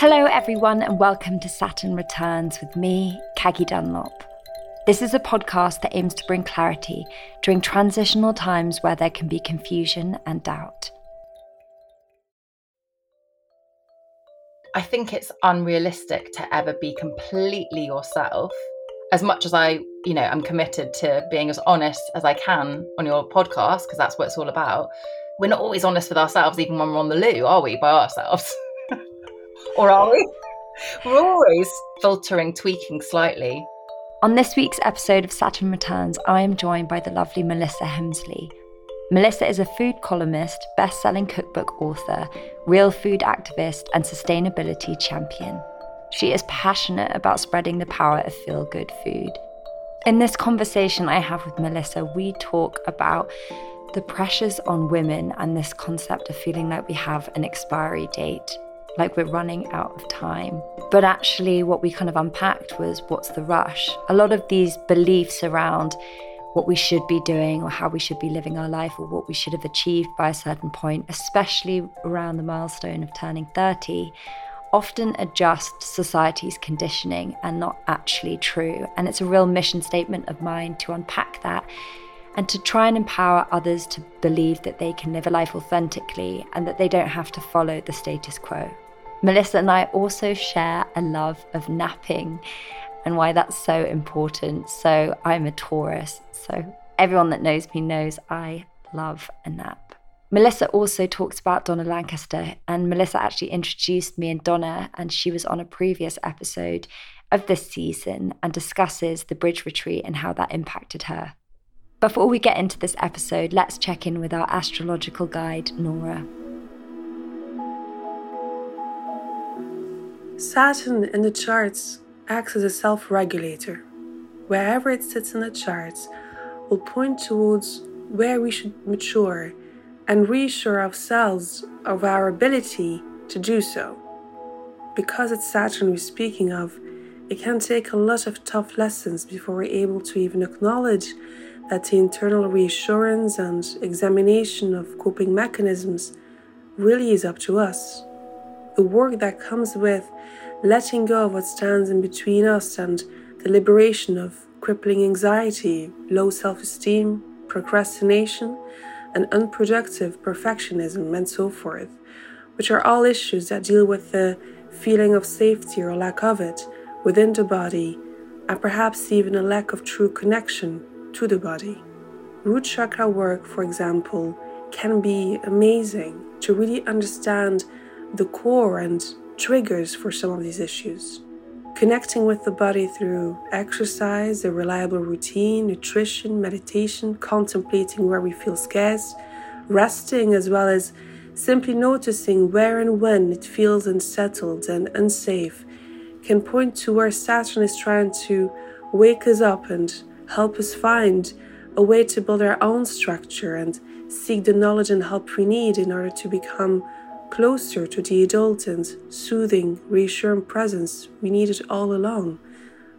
Hello, everyone, and welcome to Saturn Returns with me, Caggie Dunlop. This is a podcast that aims to bring clarity during transitional times where there can be confusion and doubt. I think it's unrealistic to ever be completely yourself. As much as I, you know, I'm committed to being as honest as I can on your podcast, because that's what it's all about. We're not always honest with ourselves, even when we're on the loo, are we, by ourselves? or are we? We're always filtering, tweaking slightly. On this week's episode of Saturn Returns, I am joined by the lovely Melissa Hemsley. Melissa is a food columnist, best selling cookbook author, real food activist, and sustainability champion. She is passionate about spreading the power of feel good food. In this conversation I have with Melissa, we talk about the pressures on women and this concept of feeling like we have an expiry date like we're running out of time. But actually, what we kind of unpacked was what's the rush? A lot of these beliefs around what we should be doing or how we should be living our life or what we should have achieved by a certain point, especially around the milestone of turning 30, often adjust society's conditioning and not actually true. And it's a real mission statement of mine to unpack that and to try and empower others to believe that they can live a life authentically and that they don't have to follow the status quo. Melissa and I also share a love of napping and why that's so important. So, I'm a Taurus, so everyone that knows me knows I love a nap. Melissa also talks about Donna Lancaster, and Melissa actually introduced me and Donna, and she was on a previous episode of this season and discusses the bridge retreat and how that impacted her. Before we get into this episode, let's check in with our astrological guide, Nora. Saturn in the charts acts as a self regulator. Wherever it sits in the charts will point towards where we should mature and reassure ourselves of our ability to do so. Because it's Saturn we're speaking of, it can take a lot of tough lessons before we're able to even acknowledge that the internal reassurance and examination of coping mechanisms really is up to us. The work that comes with letting go of what stands in between us and the liberation of crippling anxiety, low self esteem, procrastination, and unproductive perfectionism, and so forth, which are all issues that deal with the feeling of safety or lack of it within the body, and perhaps even a lack of true connection to the body. Root chakra work, for example, can be amazing to really understand the core and triggers for some of these issues. Connecting with the body through exercise, a reliable routine, nutrition, meditation, contemplating where we feel scarce, resting, as well as simply noticing where and when it feels unsettled and unsafe, can point to where Saturn is trying to wake us up and help us find a way to build our own structure and seek the knowledge and help we need in order to become closer to the adult and soothing, reassuring presence we needed all along,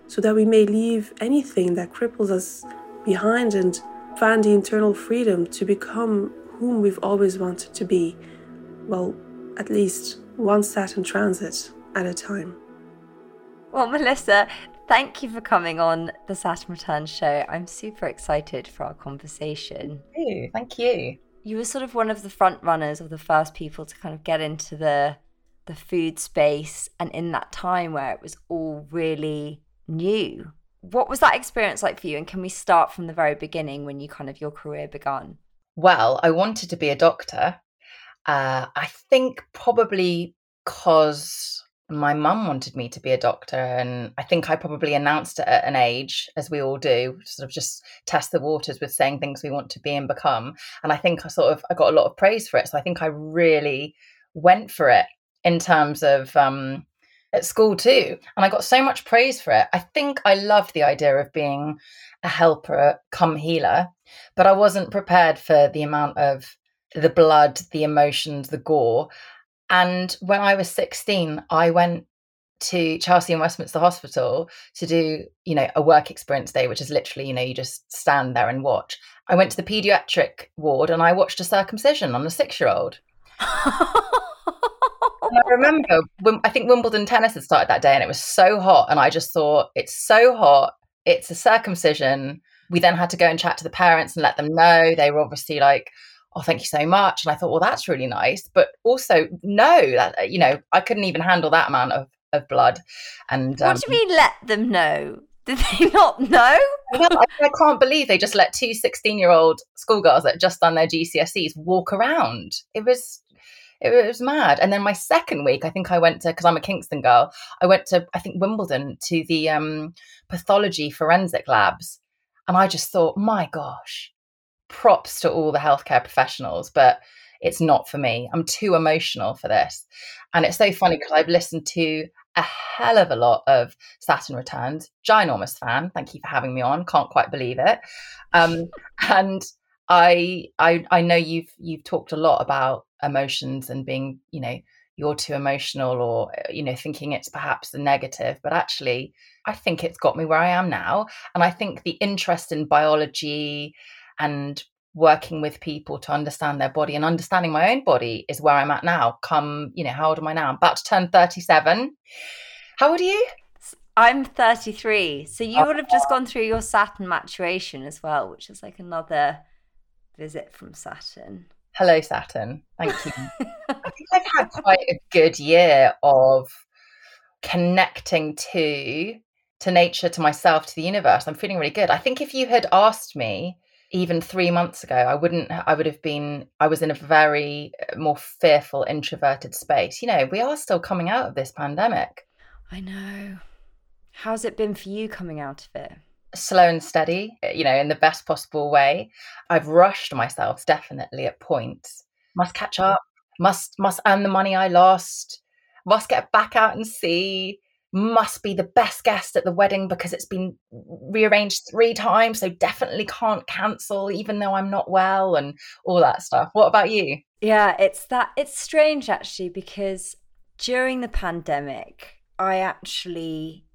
so that we may leave anything that cripples us behind and find the internal freedom to become whom we've always wanted to be. Well, at least one Saturn transit at a time. Well, Melissa, thank you for coming on the Saturn Return show. I'm super excited for our conversation. Thank you. Thank you you were sort of one of the front runners of the first people to kind of get into the the food space and in that time where it was all really new what was that experience like for you and can we start from the very beginning when you kind of your career began well i wanted to be a doctor uh, i think probably because my mum wanted me to be a doctor and i think i probably announced it at an age as we all do sort of just test the waters with saying things we want to be and become and i think i sort of i got a lot of praise for it. So i think i really went for it in terms of um at school too and i got so much praise for it. I think i loved the idea of being a helper come healer but i wasn't prepared for the amount of the blood the emotions the gore and when I was 16, I went to Chelsea and Westminster Hospital to do, you know, a work experience day, which is literally, you know, you just stand there and watch. I went to the pediatric ward and I watched a circumcision on a six year old. I remember, I think Wimbledon tennis had started that day and it was so hot. And I just thought, it's so hot. It's a circumcision. We then had to go and chat to the parents and let them know. They were obviously like, oh, thank you so much. And I thought, well, that's really nice. But also, no, that, you know, I couldn't even handle that amount of, of blood. And what do you um, mean, let them know? Did they not know? well, I, I, can't believe they just let two 16 year old schoolgirls that just done their GCSEs walk around. It was it was mad. And then my second week, I think I went to because I'm a Kingston girl. I went to I think Wimbledon to the um, pathology forensic labs, and I just thought, my gosh, props to all the healthcare professionals, but it's not for me. I'm too emotional for this. And it's so funny because I've listened to a hell of a lot of Saturn Returns. Ginormous fan. Thank you for having me on. Can't quite believe it. Um, and I, I, I know you've you've talked a lot about emotions and being, you know, you're too emotional or you know thinking it's perhaps the negative but actually i think it's got me where i am now and i think the interest in biology and working with people to understand their body and understanding my own body is where I'm at now. Come, you know, how old am I now? I'm about to turn 37. How old are you? I'm 33. So you oh. would have just gone through your Saturn maturation as well, which is like another visit from Saturn. Hello, Saturn. Thank you. I think I've had quite a good year of connecting to to nature, to myself, to the universe. I'm feeling really good. I think if you had asked me even three months ago, I wouldn't, I would have been, I was in a very uh, more fearful, introverted space. You know, we are still coming out of this pandemic. I know. How's it been for you coming out of it? Slow and steady, uh, you know, in the best possible way. I've rushed myself definitely at points. Must catch up, must, must earn the money I lost, must get back out and see must be the best guest at the wedding because it's been rearranged three times so definitely can't cancel even though i'm not well and all that stuff. What about you? Yeah it's that it's strange actually because during the pandemic i actually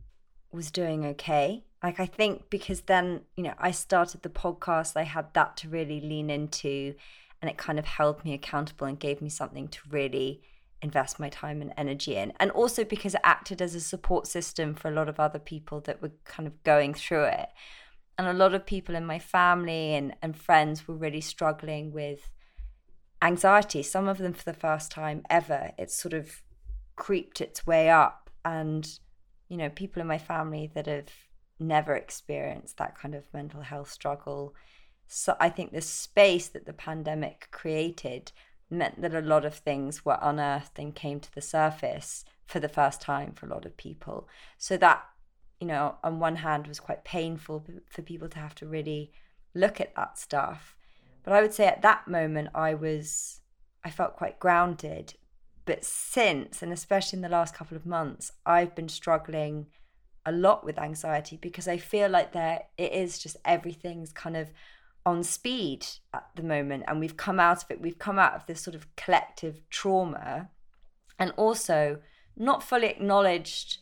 was doing okay. Like i think because then you know i started the podcast i had that to really lean into and it kind of held me accountable and gave me something to really invest my time and energy in. And also because it acted as a support system for a lot of other people that were kind of going through it. And a lot of people in my family and, and friends were really struggling with anxiety, some of them for the first time ever. It's sort of creeped its way up. And, you know, people in my family that have never experienced that kind of mental health struggle. So I think the space that the pandemic created meant that a lot of things were unearthed and came to the surface for the first time for a lot of people. So that, you know, on one hand was quite painful for people to have to really look at that stuff. But I would say at that moment I was I felt quite grounded. But since, and especially in the last couple of months, I've been struggling a lot with anxiety because I feel like there it is just everything's kind of on speed at the moment and we've come out of it we've come out of this sort of collective trauma and also not fully acknowledged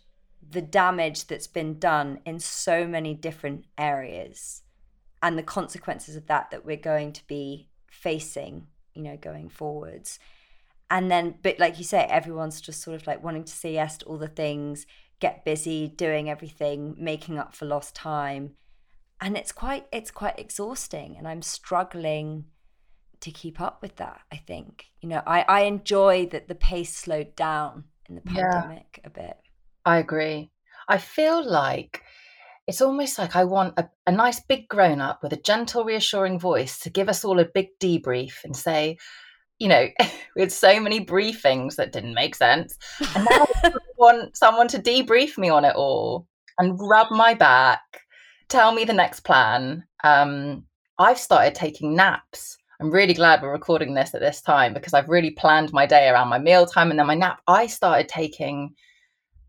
the damage that's been done in so many different areas and the consequences of that that we're going to be facing you know going forwards. And then but like you say everyone's just sort of like wanting to say yes to all the things get busy doing everything making up for lost time and it's quite it's quite exhausting and i'm struggling to keep up with that i think. You know i i enjoy that the pace slowed down in the pandemic yeah, a bit. I agree. I feel like it's almost like i want a, a nice big grown up with a gentle reassuring voice to give us all a big debrief and say you know, we had so many briefings that didn't make sense. And now I want someone to debrief me on it all and rub my back tell me the next plan. Um, I've started taking naps. I'm really glad we're recording this at this time because I've really planned my day around my meal time and then my nap. I started taking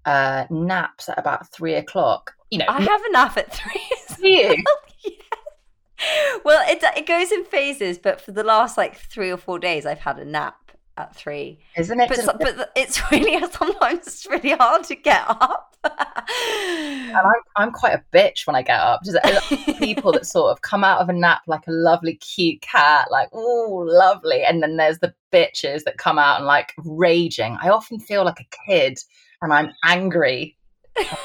uh, naps at about three o'clock. You know, I have a nap at three. You? Well, it it goes in phases, but for the last like three or four days, I've had a nap at three. Isn't it? But, but it's really sometimes it's really hard to get up. and I'm, I'm quite a bitch when I get up. Just people that sort of come out of a nap like a lovely, cute cat, like oh, lovely, and then there's the bitches that come out and like raging. I often feel like a kid, and I'm angry.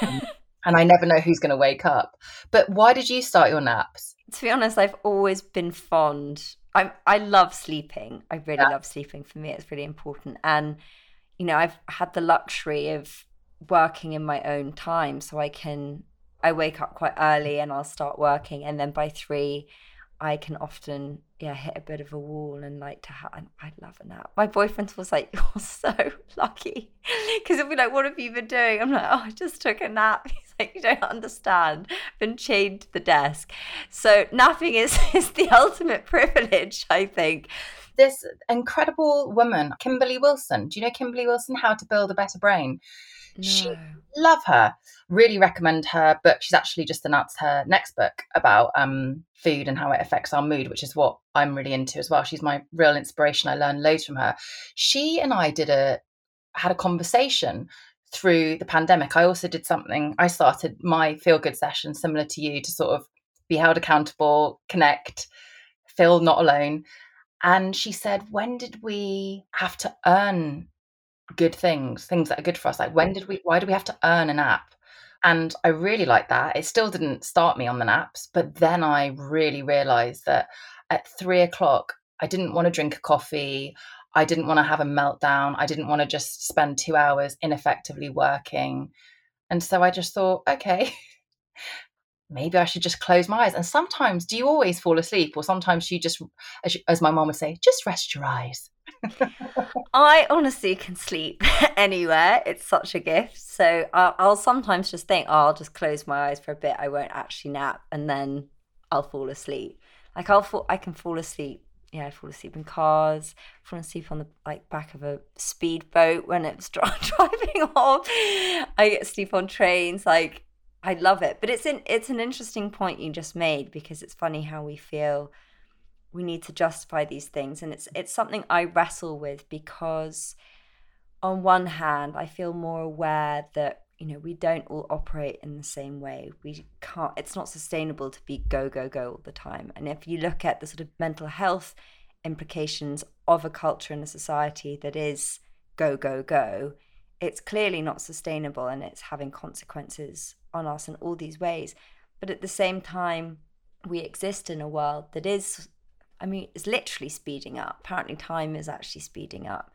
Um, and I never know who's going to wake up. But why did you start your naps? To be honest, I've always been fond. I I love sleeping. I really yeah. love sleeping. For me, it's really important. And you know, I've had the luxury of working in my own time, so I can. I wake up quite early and I'll start working, and then by three, I can often yeah hit a bit of a wall and like to have I love a nap. My boyfriend was like, "You're so lucky," because he'll be like, "What have you been doing?" I'm like, "Oh, I just took a nap." Like, "You don't understand. Been chained to the desk." So napping is is the ultimate privilege, I think. This incredible woman, Kimberly Wilson. Do you know Kimberly Wilson? How to Build a Better Brain. No. She love her. Really recommend her book. She's actually just announced her next book about um, food and how it affects our mood, which is what I'm really into as well. She's my real inspiration. I learned loads from her. She and I did a had a conversation through the pandemic. I also did something. I started my feel good session similar to you to sort of be held accountable, connect, feel not alone. And she said, When did we have to earn good things, things that are good for us. Like when did we why do we have to earn a nap? And I really like that. It still didn't start me on the naps, but then I really realized that at three o'clock, I didn't want to drink a coffee. I didn't want to have a meltdown. I didn't want to just spend two hours ineffectively working. And so I just thought, okay, maybe I should just close my eyes. And sometimes, do you always fall asleep? Or sometimes you just, as, as my mom would say, just rest your eyes. I honestly can sleep anywhere. It's such a gift. So I'll, I'll, sometimes just think, oh, I'll just close my eyes for a bit. I won't actually nap, and then I'll fall asleep. Like I'll fall, I can fall asleep. Yeah, I fall asleep in cars. Fall asleep on the like back of a speedboat when it's driving off. I get sleep on trains. Like I love it. But it's in it's an interesting point you just made because it's funny how we feel we need to justify these things and it's it's something I wrestle with because on one hand I feel more aware that you know we don't all operate in the same way we can't it's not sustainable to be go go go all the time and if you look at the sort of mental health implications of a culture and a society that is go go go it's clearly not sustainable and it's having consequences on us in all these ways but at the same time we exist in a world that is I mean, it's literally speeding up. Apparently, time is actually speeding up.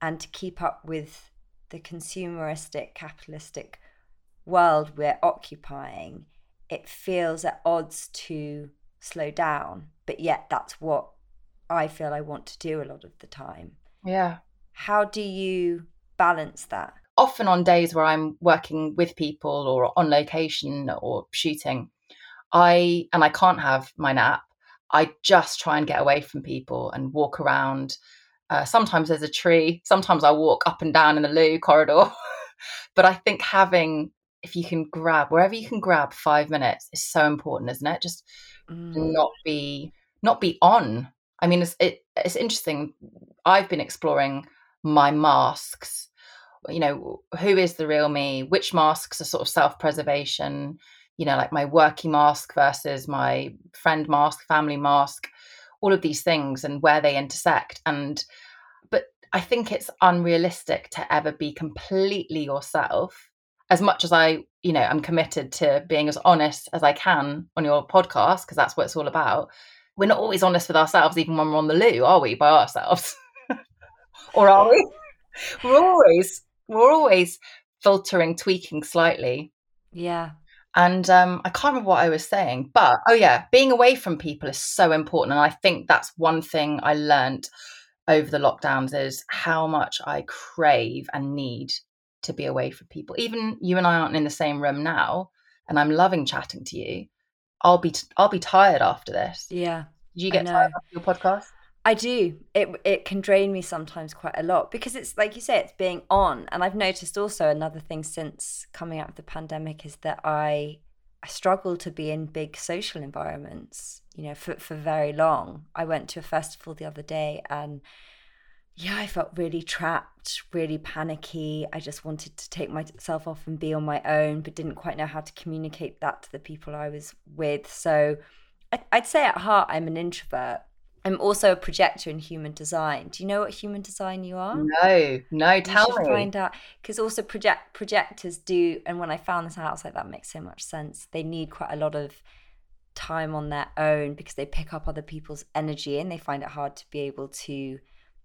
And to keep up with the consumeristic, capitalistic world we're occupying, it feels at odds to slow down. But yet, that's what I feel I want to do a lot of the time. Yeah. How do you balance that? Often on days where I'm working with people or on location or shooting, I and I can't have my nap I just try and get away from people and walk around. Uh, sometimes there's a tree. Sometimes I walk up and down in the loo corridor. but I think having, if you can grab wherever you can grab five minutes is so important, isn't it? Just mm. not be not be on. I mean, it's it, it's interesting. I've been exploring my masks. You know, who is the real me? Which masks are sort of self preservation? you know, like my working mask versus my friend mask, family mask, all of these things and where they intersect. And, but I think it's unrealistic to ever be completely yourself. As much as I, you know, I'm committed to being as honest as I can on your podcast, because that's what it's all about. We're not always honest with ourselves, even when we're on the loo, are we, by ourselves? or are we? We're always, we're always filtering, tweaking slightly. Yeah. And um, I can't remember what I was saying, but oh yeah, being away from people is so important. And I think that's one thing I learned over the lockdowns is how much I crave and need to be away from people. Even you and I aren't in the same room now, and I'm loving chatting to you. I'll be t- I'll be tired after this. Yeah. Do you get tired after your podcast? I do. It it can drain me sometimes quite a lot because it's like you say, it's being on. And I've noticed also another thing since coming out of the pandemic is that I I struggle to be in big social environments, you know, for, for very long. I went to a festival the other day and yeah, I felt really trapped, really panicky. I just wanted to take myself off and be on my own, but didn't quite know how to communicate that to the people I was with. So I'd say at heart, I'm an introvert. I'm also a projector in human design. Do you know what human design you are? No, no, tell me. Find out because also project projectors do, and when I found this out, I was like, that makes so much sense. They need quite a lot of time on their own because they pick up other people's energy and they find it hard to be able to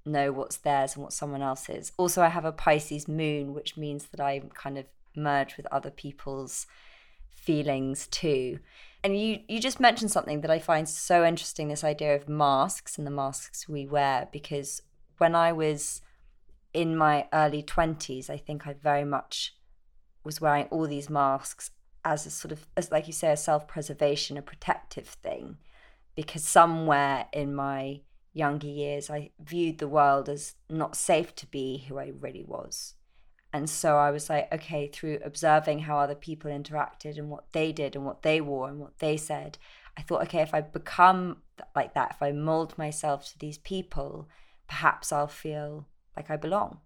know what's theirs and what someone else's. Also, I have a Pisces moon, which means that I kind of merge with other people's feelings too. And you you just mentioned something that I find so interesting this idea of masks and the masks we wear because when I was in my early 20s, I think I very much was wearing all these masks as a sort of as like you say a self-preservation, a protective thing because somewhere in my younger years, I viewed the world as not safe to be who I really was. And so I was like, okay, through observing how other people interacted and what they did and what they wore and what they said, I thought, okay, if I become like that, if I mold myself to these people, perhaps I'll feel like I belong.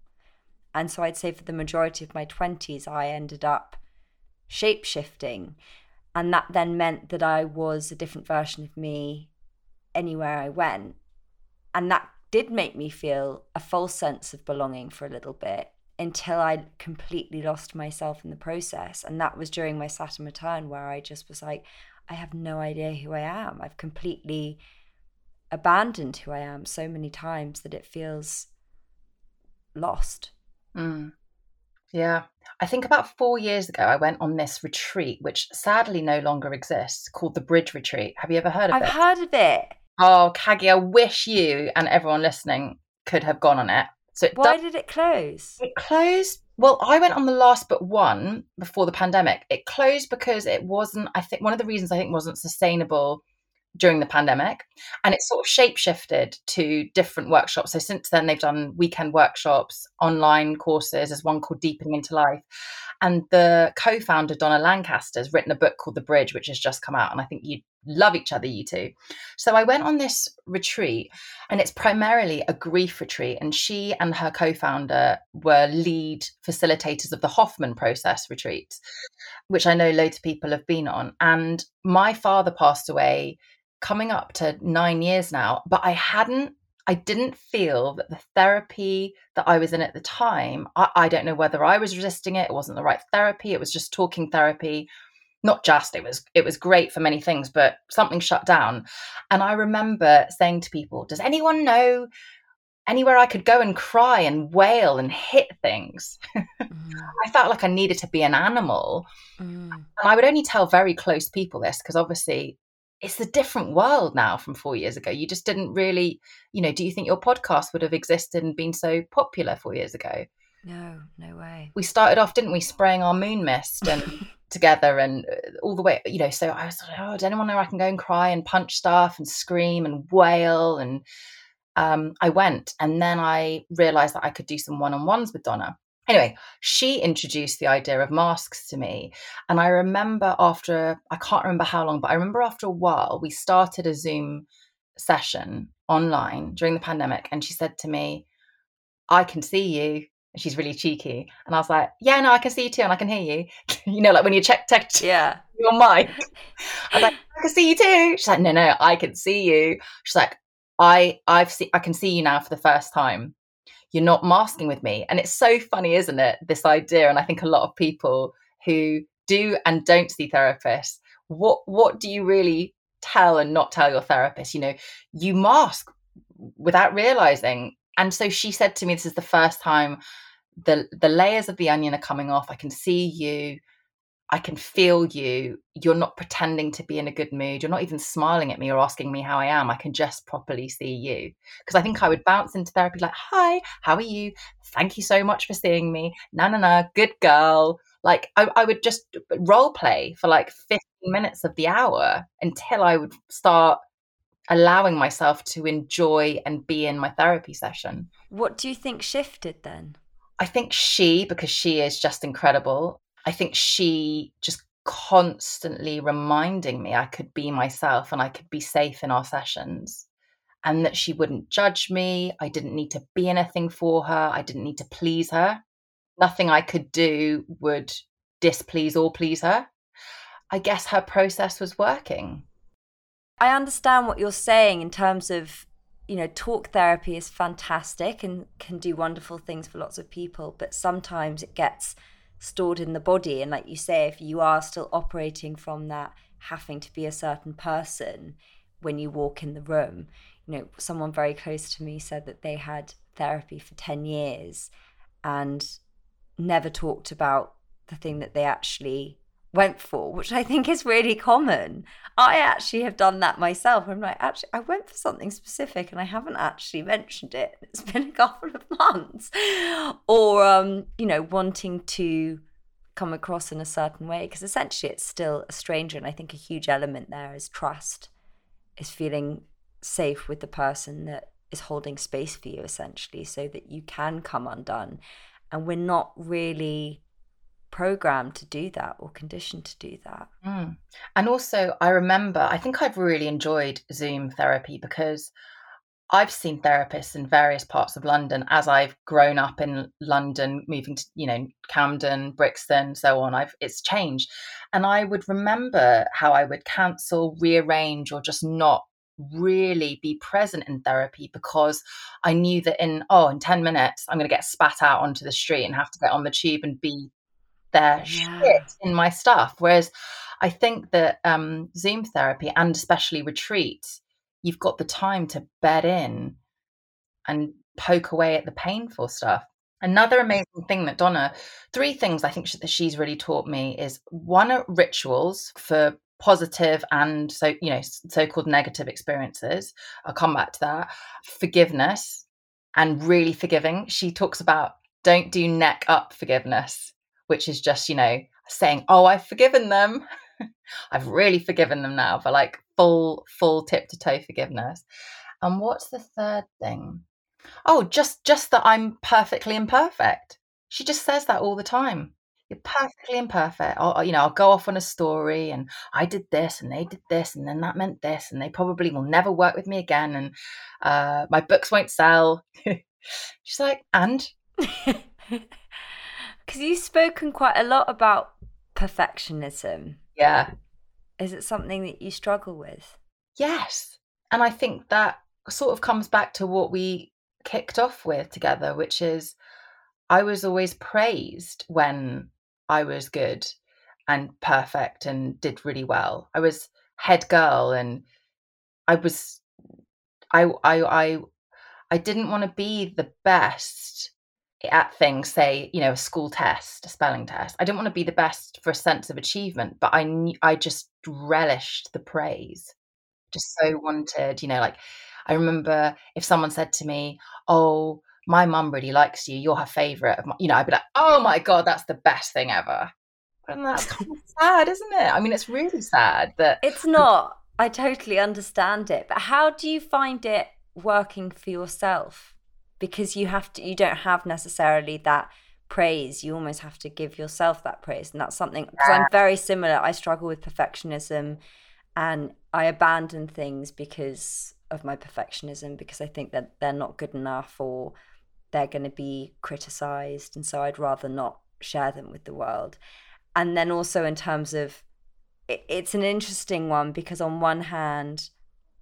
And so I'd say for the majority of my 20s, I ended up shape shifting. And that then meant that I was a different version of me anywhere I went and that did make me feel a false sense of belonging for a little bit until I completely lost myself in the process. And that was during my Saturn return, where I just was like, I have no idea who I am. I've completely abandoned who I am so many times that it feels lost. Mm. Yeah. I think about four years ago, I went on this retreat, which sadly no longer exists, called the Bridge Retreat. Have you ever heard of I've it? I've heard of it. Oh, Caggie, I wish you and everyone listening could have gone on it. So why does, did it close? It closed. Well, I went on the last but one before the pandemic. It closed because it wasn't. I think one of the reasons I think wasn't sustainable during the pandemic, and it sort of shapeshifted to different workshops. So since then, they've done weekend workshops, online courses. There's one called Deepening into Life, and the co-founder Donna Lancaster has written a book called The Bridge, which has just come out, and I think you'd love each other, you two. So I went on this retreat, and it's primarily a grief retreat. And she and her co founder were lead facilitators of the Hoffman process retreats, which I know loads of people have been on. And my father passed away coming up to nine years now, but I hadn't. I didn't feel that the therapy that I was in at the time, I, I don't know whether I was resisting it, it wasn't the right therapy, it was just talking therapy not just it was it was great for many things but something shut down and i remember saying to people does anyone know anywhere i could go and cry and wail and hit things mm. i felt like i needed to be an animal mm. and i would only tell very close people this because obviously it's a different world now from four years ago you just didn't really you know do you think your podcast would have existed and been so popular four years ago no no way we started off didn't we spraying our moon mist and together and uh, all the way, you know. So I was like, oh, does anyone know I can go and cry and punch stuff and scream and wail? And um, I went, and then I realized that I could do some one on ones with Donna. Anyway, she introduced the idea of masks to me. And I remember after, I can't remember how long, but I remember after a while, we started a Zoom session online during the pandemic. And she said to me, I can see you she's really cheeky. And I was like, yeah, no, I can see you too, and I can hear you. you know, like when you check text yeah. your mic. I was like, I can see you too. She's like, no, no, I can see you. She's like, I, I've seen, I can see you now for the first time. You're not masking with me, and it's so funny, isn't it? This idea, and I think a lot of people who do and don't see therapists, what, what do you really tell and not tell your therapist? You know, you mask without realizing and so she said to me this is the first time the the layers of the onion are coming off i can see you i can feel you you're not pretending to be in a good mood you're not even smiling at me or asking me how i am i can just properly see you. Because i think i would bounce into therapy like hi how are you? Thank you so much for seeing me. Na na na good girl. Like I, I would just role play for like 15 minutes of the hour until i would start allowing myself to enjoy and be in my therapy session. What do you think shifted then? I think she, because she is just incredible, I think she just constantly reminding me I could be myself and I could be safe in our sessions. and that she wouldn't judge me. I didn't need to be anything for her. I didn't need to please her. Nothing I could do would displease or please her. I guess her process was working. I understand what you're saying in terms of, you know, talk therapy is fantastic and can do wonderful things for lots of people, but sometimes it gets stored in the body. And like you say, if you are still operating from that having to be a certain person when you walk in the room, you know, someone very close to me said that they had therapy for 10 years and never talked about the thing that they actually went for, which I think is really common. I actually have done that myself. I'm like, actually, I went for something specific and I haven't actually mentioned it. It's been a couple of months. Or, um, you know, wanting to come across in a certain way, because essentially it's still a stranger. And I think a huge element there is trust, is feeling safe with the person that is holding space for you, essentially, so that you can come undone. And we're not really programmed to do that or conditioned to do that. Mm. And also, I remember, I think I've really enjoyed Zoom therapy because I've seen therapists in various parts of London as I've grown up in London, moving to, you know, Camden, Brixton, so on. I've it's changed. And I would remember how I would cancel, rearrange, or just not really be present in therapy because I knew that in oh in 10 minutes I'm going to get spat out onto the street and have to get on the tube and be their yeah. shit in my stuff. Whereas I think that um, Zoom therapy and especially retreats, you've got the time to bed in and poke away at the painful stuff. Another amazing thing that Donna, three things I think that she's really taught me is one, rituals for positive and so, you know, so called negative experiences. I'll come back to that. Forgiveness and really forgiving. She talks about don't do neck up forgiveness which is just, you know, saying, oh, I've forgiven them. I've really forgiven them now for like full, full tip to toe forgiveness. And what's the third thing? Oh, just just that I'm perfectly imperfect. She just says that all the time. You're perfectly imperfect. Or, you know, I'll go off on a story and I did this and they did this and then that meant this and they probably will never work with me again and uh, my books won't sell. She's like, and Because you've spoken quite a lot about perfectionism. Yeah. Is it something that you struggle with? Yes. And I think that sort of comes back to what we kicked off with together, which is I was always praised when I was good and perfect and did really well. I was head girl and I was I I I I didn't want to be the best at things say you know a school test a spelling test i didn't want to be the best for a sense of achievement but i knew i just relished the praise. Just so wanted you know like i remember if someone said to me oh my mum really likes you you're her favorite you know i'd be like oh my god that's the best thing ever. And that's kind of sad isn't it? I mean it's really sad that it's not. I totally understand it but how do you find it working for yourself because you have to you don't have necessarily that praise. You almost have to give yourself that praise. And that's something because i'm very similar. I struggle with perfectionism and i abandon things because of my perfectionism because i think that they're not good enough or they're going to be criticized. And so i'd rather not share them with the world. And then also in terms of it's an interesting one because on one hand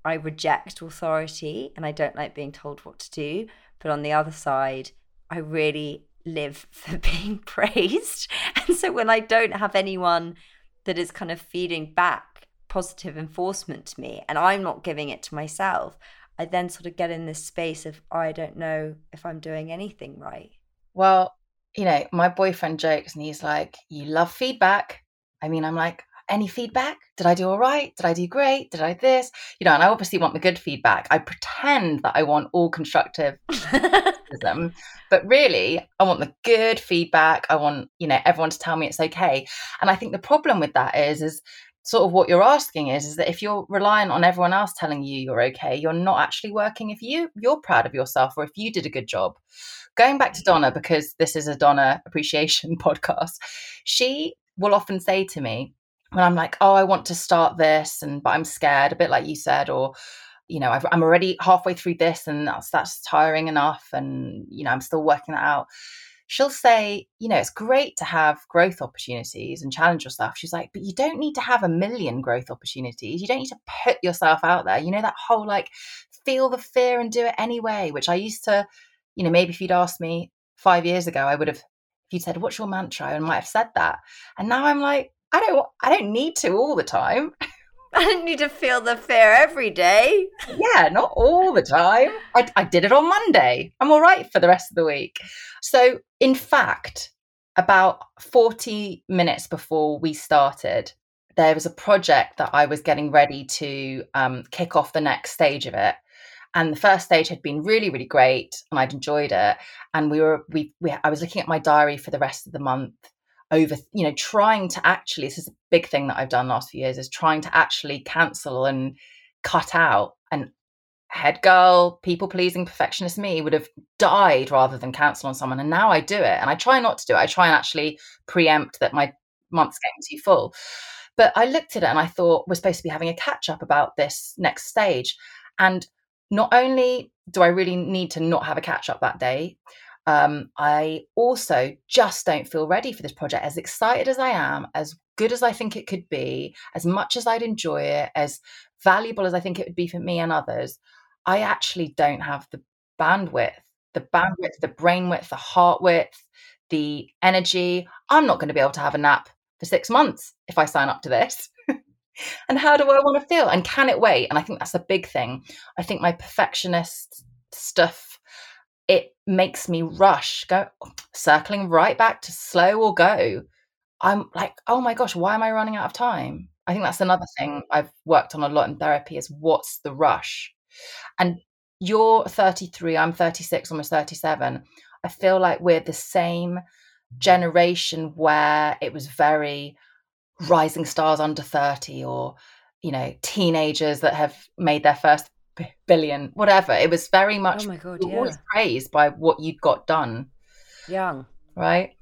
i reject authority and i don't like being told what to do but on the other side, I really live for being praised. And so when I don't have anyone that is kind of feeding back positive enforcement to me and I'm not giving it to myself, I then sort of get in this space of, I don't know if I'm doing anything right. Well, you know, my boyfriend jokes and he's like, You love feedback. I mean, I'm like, any feedback? Did I do all right? Did I do great? Did I this? You know, and I obviously want the good feedback. I pretend that I want all constructive criticism, but really, I want the good feedback. I want, you know, everyone to tell me it's okay. And I think the problem with that is, is sort of what you're asking is, is that if you're relying on everyone else telling you you're okay, you're not actually working if you you're proud of yourself or if you did a good job. Going back to mm-hmm. Donna, because this is a Donna appreciation podcast, she will often say to me, when I'm like, oh, I want to start this, and but I'm scared, a bit like you said, or you know, i am already halfway through this and that's, that's tiring enough. And, you know, I'm still working that out. She'll say, you know, it's great to have growth opportunities and challenge yourself. She's like, but you don't need to have a million growth opportunities. You don't need to put yourself out there. You know, that whole like feel the fear and do it anyway, which I used to, you know, maybe if you'd asked me five years ago, I would have, if you'd said, what's your mantra? I might have said that. And now I'm like, I don't, I don't need to all the time. I don't need to feel the fear every day. yeah, not all the time. I, I did it on Monday. I'm all right for the rest of the week. So, in fact, about 40 minutes before we started, there was a project that I was getting ready to um, kick off the next stage of it and the first stage had been really really great and i'd enjoyed it and we were we, we i was looking at my diary for the rest of the month over you know trying to actually this is a big thing that i've done last few years is trying to actually cancel and cut out and head girl people pleasing perfectionist me would have died rather than cancel on someone and now i do it and i try not to do it. I try and actually preempt that my month's getting too full. But i looked at it and i thought we're supposed to be having a catch up about this next stage and not only do I really need to not have a catch up that day, um, I also just don't feel ready for this project. As excited as I am, as good as I think it could be, as much as I'd enjoy it, as valuable as I think it would be for me and others, I actually don't have the bandwidth, the bandwidth, the brain width, the heart width, the energy. I'm not going to be able to have a nap for six months if I sign up to this and how do I want to feel? And can it wait? And I think that's a big thing. I think my perfectionist stuff, it makes me rush, go circling right back to slow or go. I'm like, oh my gosh, why am I running out of time? I think that's another thing I've worked on a lot in therapy is what's the rush? And you're 33, I'm 36, almost 37. I feel like we're the same generation where it was very rising stars under 30 or you know teenagers that have made their first billion whatever. It was very much oh my god yeah. always praised by what you'd got done. Young. Right?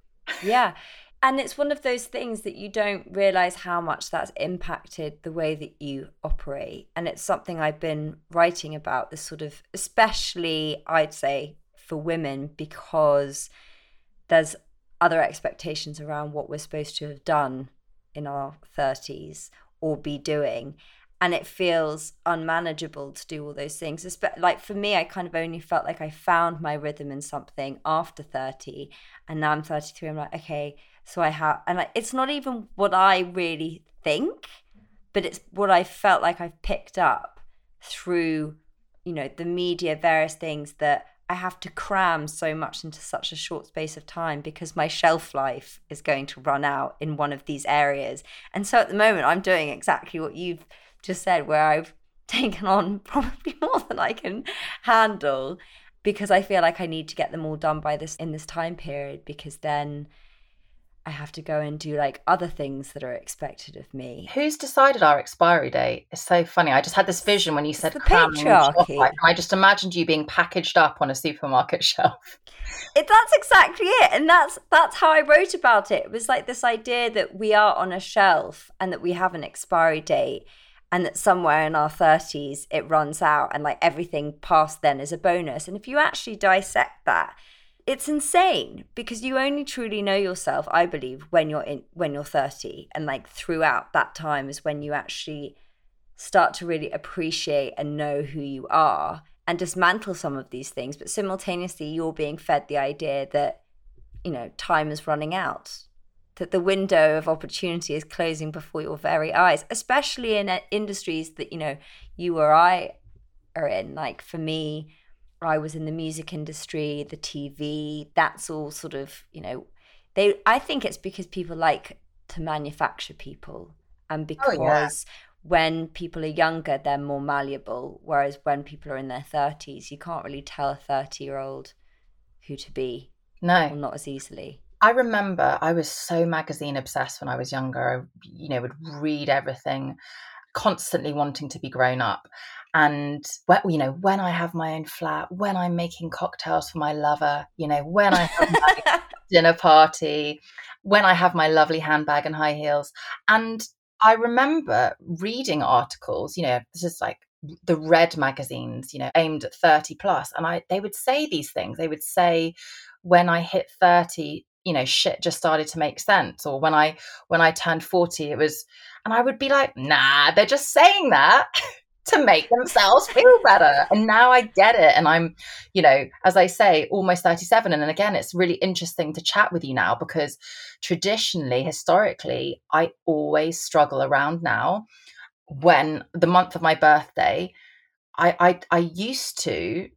Yeah. And it's one of those things that you don't realize how much that's impacted the way that you operate. And it's something i've been writing about this sort of especially i'd say for women because there's other expectations around what we're supposed to have done in our 30s or be doing and it feels unmanageable to do all those things like for me i kind of only felt like i found my rhythm in something after 30 and now i'm 33 i'm like okay so i have and it's not even what i really think but it's what i felt like i've picked up through you know the media various things that I have to cram so much into such a short space of time because my shelf life is going to run out in one of these areas. And so at the moment, I'm doing exactly what you've just said, where I've taken on probably more than I can handle because I feel like I need to get them all done by this in this time period because then I have to go and do like other things that are expected of me. Who's decided our expiry date? It's so funny. I just had this vision when you said patriarchy. I just imagined you being packaged up on a supermarket shelf. It, that's exactly it, and that's that's how I wrote about it. It was like this idea that we are on a shelf and that we have an expiry date, and that somewhere in our thirties it runs out, and like everything past then is a bonus. And if you actually dissect that it's insane because you only truly know yourself i believe when you're in when you're 30 and like throughout that time is when you actually start to really appreciate and know who you are and dismantle some of these things. But simultaneously you're being fed the idea that you know time is running out that the window of opportunity is closing before your very eyes especially in uh, industries that you know you or i are in. Like for me I was in the music industry, the TV, that's all sort of, you know, they I think it's because people like to manufacture people and because oh, yeah. when people are younger they're more malleable whereas when people are in their 30s you can't really tell a 30 year old who to be no. not as easily I remember I was so magazine obsessed when I was younger. I, you know, would read everything, constantly wanting to be grown up and you know when i have my own flat when i'm making cocktails for my lover you know when i have my dinner party when i have my lovely handbag and high heels and i remember reading articles you know this is like the red magazines, you know, aimed at 30 plus. plus, and I they would say these things. They would say, when I hit 30, you know, shit just started to make sense. Or when I when I turned 40, it was and I would be like, nah, they're just saying that. to make themselves feel better. And now I get it. And I'm, you know, as I say, almost 37. And again, it's really interesting to chat with you now because traditionally, historically, I always struggle around now when the month of my birthday, I, I, I used to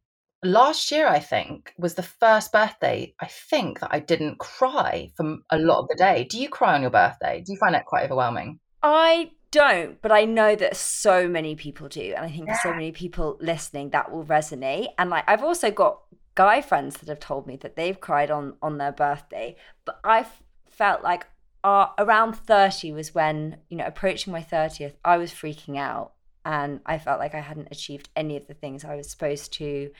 last year i think was the first birthday i think that i didn't cry for a lot of the day do you cry on your birthday do you find that quite overwhelming i don't but i know that so many people do and i think yeah. so many people listening that will resonate and like i've also got guy friends that have told me that they've cried on on their birthday but i felt like uh, around 30 was when, you know, approaching my 30th, I was freaking out and I felt like I hadn't achieved any of the things I was supposed to.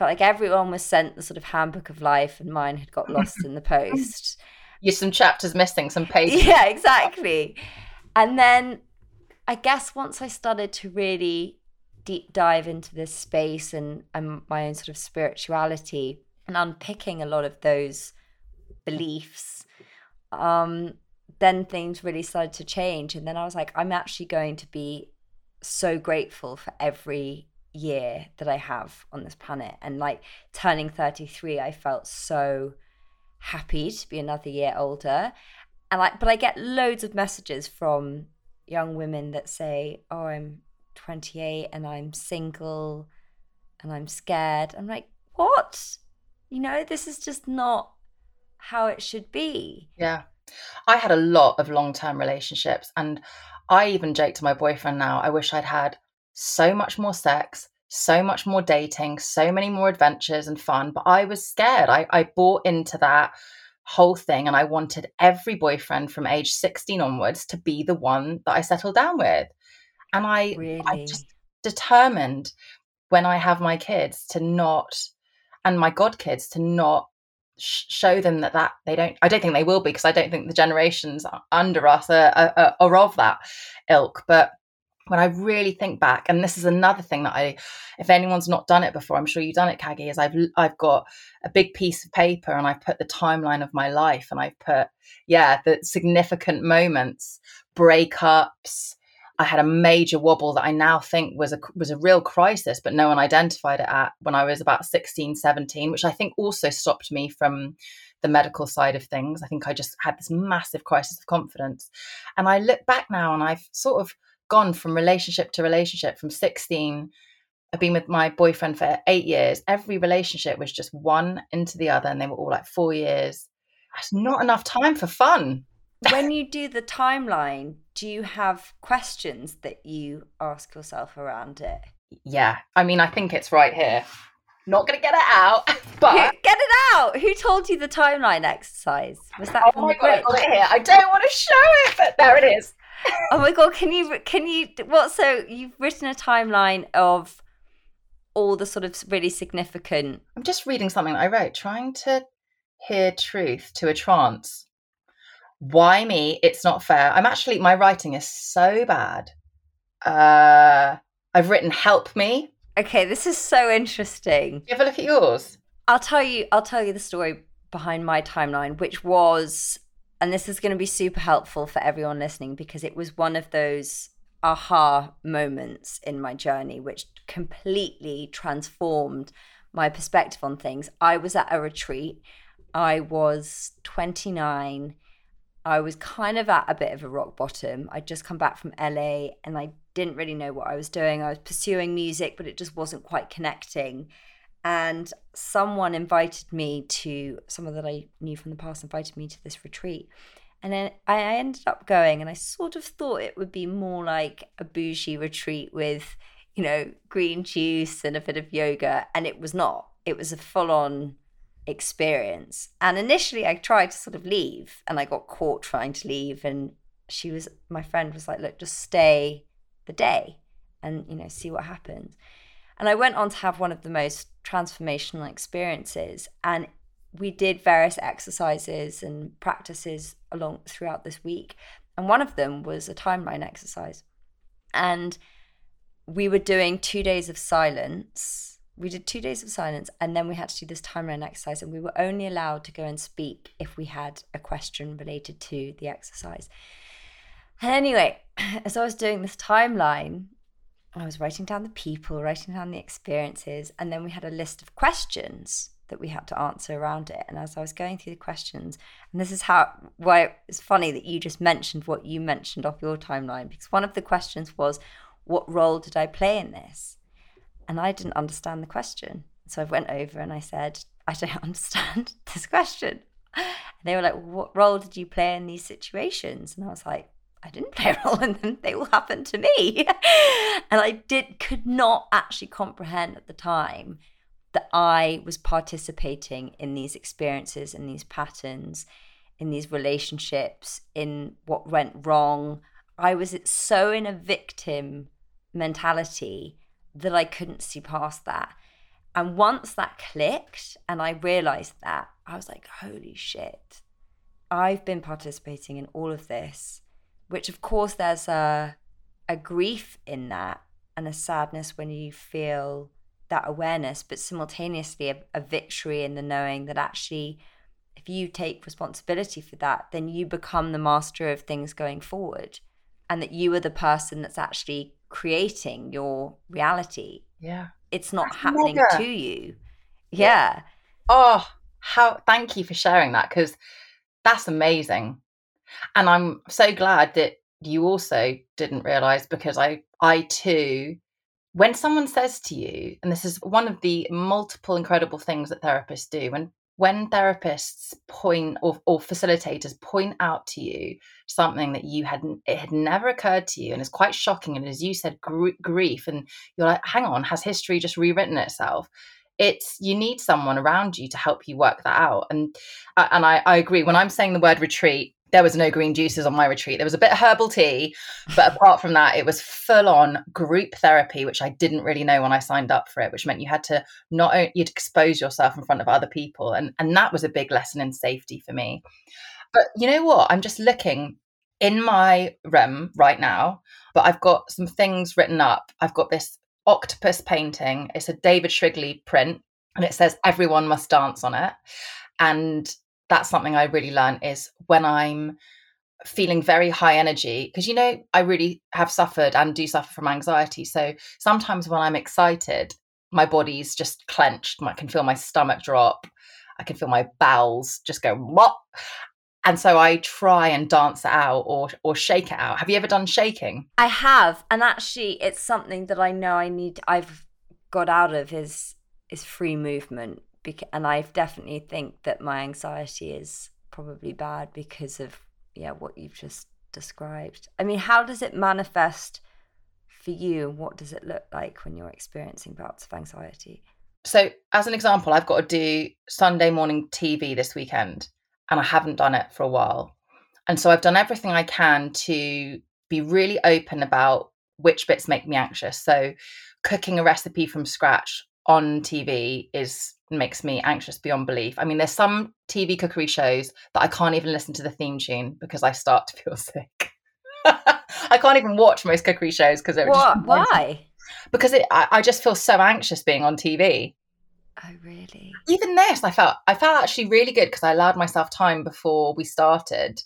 Felt like everyone was sent the sort of handbook of life and mine had got lost in the post. You're some chapters missing, some pages. Yeah, exactly. And then I guess once I started to really deep dive into this space and, and my own sort of spirituality and unpicking a lot of those beliefs um, then things really started to change. And then I was like, I'm actually going to be so grateful for every year that I have on this planet. And like turning 33, I felt so happy to be another year older. And like, but I get loads of messages from young women that say, Oh, I'm 28 and I'm single and I'm scared. I'm like, What? You know, this is just not how it should be. Yeah. I had a lot of long term relationships. And I even joke to my boyfriend now, I wish I'd had so much more sex, so much more dating, so many more adventures and fun. But I was scared. I, I bought into that whole thing and I wanted every boyfriend from age 16 onwards to be the one that I settled down with. And I, really? I just determined when I have my kids to not, and my god kids to not show them that that they don't i don't think they will be because i don't think the generations under us are, are, are of that ilk but when i really think back and this is another thing that i if anyone's not done it before i'm sure you've done it Caggie is i've i've got a big piece of paper and i've put the timeline of my life and i've put yeah the significant moments breakups I had a major wobble that I now think was a was a real crisis, but no one identified it at when I was about 16, 17, which I think also stopped me from the medical side of things. I think I just had this massive crisis of confidence. And I look back now and I've sort of gone from relationship to relationship from 16 I've been with my boyfriend for eight years. Every relationship was just one into the other, and they were all like four years. That's not enough time for fun when you do the timeline, do you have questions that you ask yourself around it? Yeah. I mean, I think it's right here. Not going to get it out, but. get it out! Who told you the timeline exercise? Was that oh my God, I got it here. I don't want to show it, but there it is. Oh my God, can you, can you, what, so you've written a timeline of all the sort of really significant. I'm just reading something I wrote, trying to hear truth to a trance why me? It's not fair. I'm actually, my writing is so bad. Uh, I've written help me. Okay, this is so interesting. You have a look at yours. I'll tell you, I'll tell you the story behind my timeline, which was, and this is going to be super helpful for everyone listening because it was one of those aha moments in my journey, which completely transformed my perspective on things. I was at a retreat. I was 29 I was kind of at a bit of a rock bottom. I'd just come back from LA and I didn't really know what I was doing. I was pursuing music, but it just wasn't quite connecting. And someone invited me to, someone that I knew from the past invited me to this retreat. And then I ended up going, and I sort of thought it would be more like a bougie retreat with, you know, green juice and a bit of yoga. And it was not. It was a full on experience. And initially, I tried to sort of leave and I got caught trying to leave. And she was, my friend was like, look, just stay the day and, you know, see what happens. And I went on to have one of the most transformational experiences. And we did various exercises and practices along throughout this week. And one of them was a timeline exercise. And we were doing two days of silence. We did two days of silence, and then we had to do this timeline exercise, and we were only allowed to go and speak if we had a question related to the exercise. And anyway, as I was doing this timeline, I was writing down the people, writing down the experiences, and then we had a list of questions that we had to answer around it. And as I was going through the questions, and this is how why it's funny that you just mentioned what you mentioned off your timeline, because one of the questions was, What role did I play in this? And I didn't understand the question. So I went over and I said, I don't understand this question. And they were like, What role did you play in these situations? And I was like, I didn't play a role in them. They all happened to me. and I did could not actually comprehend at the time that I was participating in these experiences, in these patterns, in these relationships, in what went wrong. I was so in a victim mentality that I couldn't see past that. And once that clicked and I realized that, I was like, holy shit, I've been participating in all of this which of course there's a a grief in that and a sadness when you feel that awareness, but simultaneously a, a victory in the knowing that actually if you take responsibility for that, then you become the master of things going forward and that you are the person that's actually creating your reality. Yeah. It's not that's happening mega. to you. Yeah. yeah. Oh, how thank you for sharing that because that's amazing. And I'm so glad that you also didn't realize because I I too when someone says to you and this is one of the multiple incredible things that therapists do when when therapists point or, or facilitators point out to you something that you hadn't it had never occurred to you and is quite shocking and as you said gr- grief and you're like hang on has history just rewritten itself? It's you need someone around you to help you work that out and uh, and I, I agree when i'm saying the word retreat there was no green juices on my retreat. There was a bit of herbal tea, but apart from that, it was full on group therapy, which I didn't really know when I signed up for it, which meant you had to not only you'd expose yourself in front of other people. And, and that was a big lesson in safety for me. But you know what? I'm just looking in my room right now, but I've got some things written up. I've got this octopus painting. It's a David Shrigley print, and it says everyone must dance on it. And that's something I really learned is when I'm feeling very high energy because you know I really have suffered and do suffer from anxiety. So sometimes when I'm excited my body's just clenched I can feel my stomach drop I can feel my bowels just go what and so I try and dance it out or or shake it out. Have you ever done shaking? I have and actually it's something that I know I need I've got out of is is free movement and I definitely think that my anxiety is probably bad because of yeah what you've just described. I mean, how does it manifest for you, and what does it look like when you're experiencing bouts of anxiety? So, as an example, I've got to do Sunday morning TV this weekend, and I haven't done it for a while. And so, I've done everything I can to be really open about which bits make me anxious. So, cooking a recipe from scratch on TV is makes me anxious beyond belief. I mean, there's some TV cookery shows that I can't even listen to the theme tune because I start to feel sick. I can't even watch most cookery shows because what? Why? Because it, I, I just feel so anxious being on TV. Oh, really? Even this, I felt I felt actually really good because I allowed myself time before we started,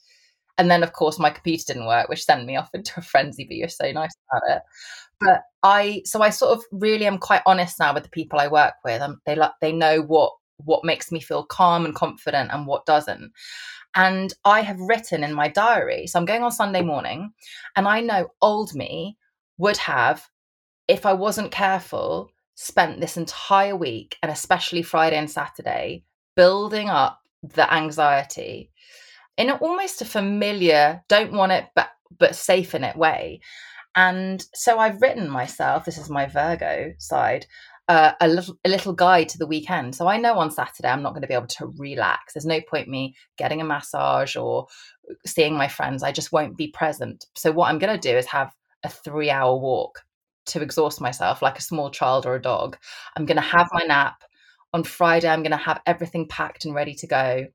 and then of course my computer didn't work, which sent me off into a frenzy. But you're so nice about it but I so I sort of really am quite honest now with the people I work with. Um, they like they know what what makes me feel calm and confident and what doesn't. And I have written in my diary. So I'm going on Sunday morning, and I know old me would have, if I wasn't careful, spent this entire week and especially Friday and Saturday building up the anxiety in almost a familiar, don't want it but but safe in it way. And so I've written myself, this is my Virgo side, uh, a little a little guide to the weekend. So I know on Saturday I'm not going to be able to relax. There's no point me getting a massage or seeing my friends. I just won't be present. So what I'm going to do is have a 3-hour walk to exhaust myself like a small child or a dog. I'm going to have my nap. On Friday I'm going to have everything packed and ready to go.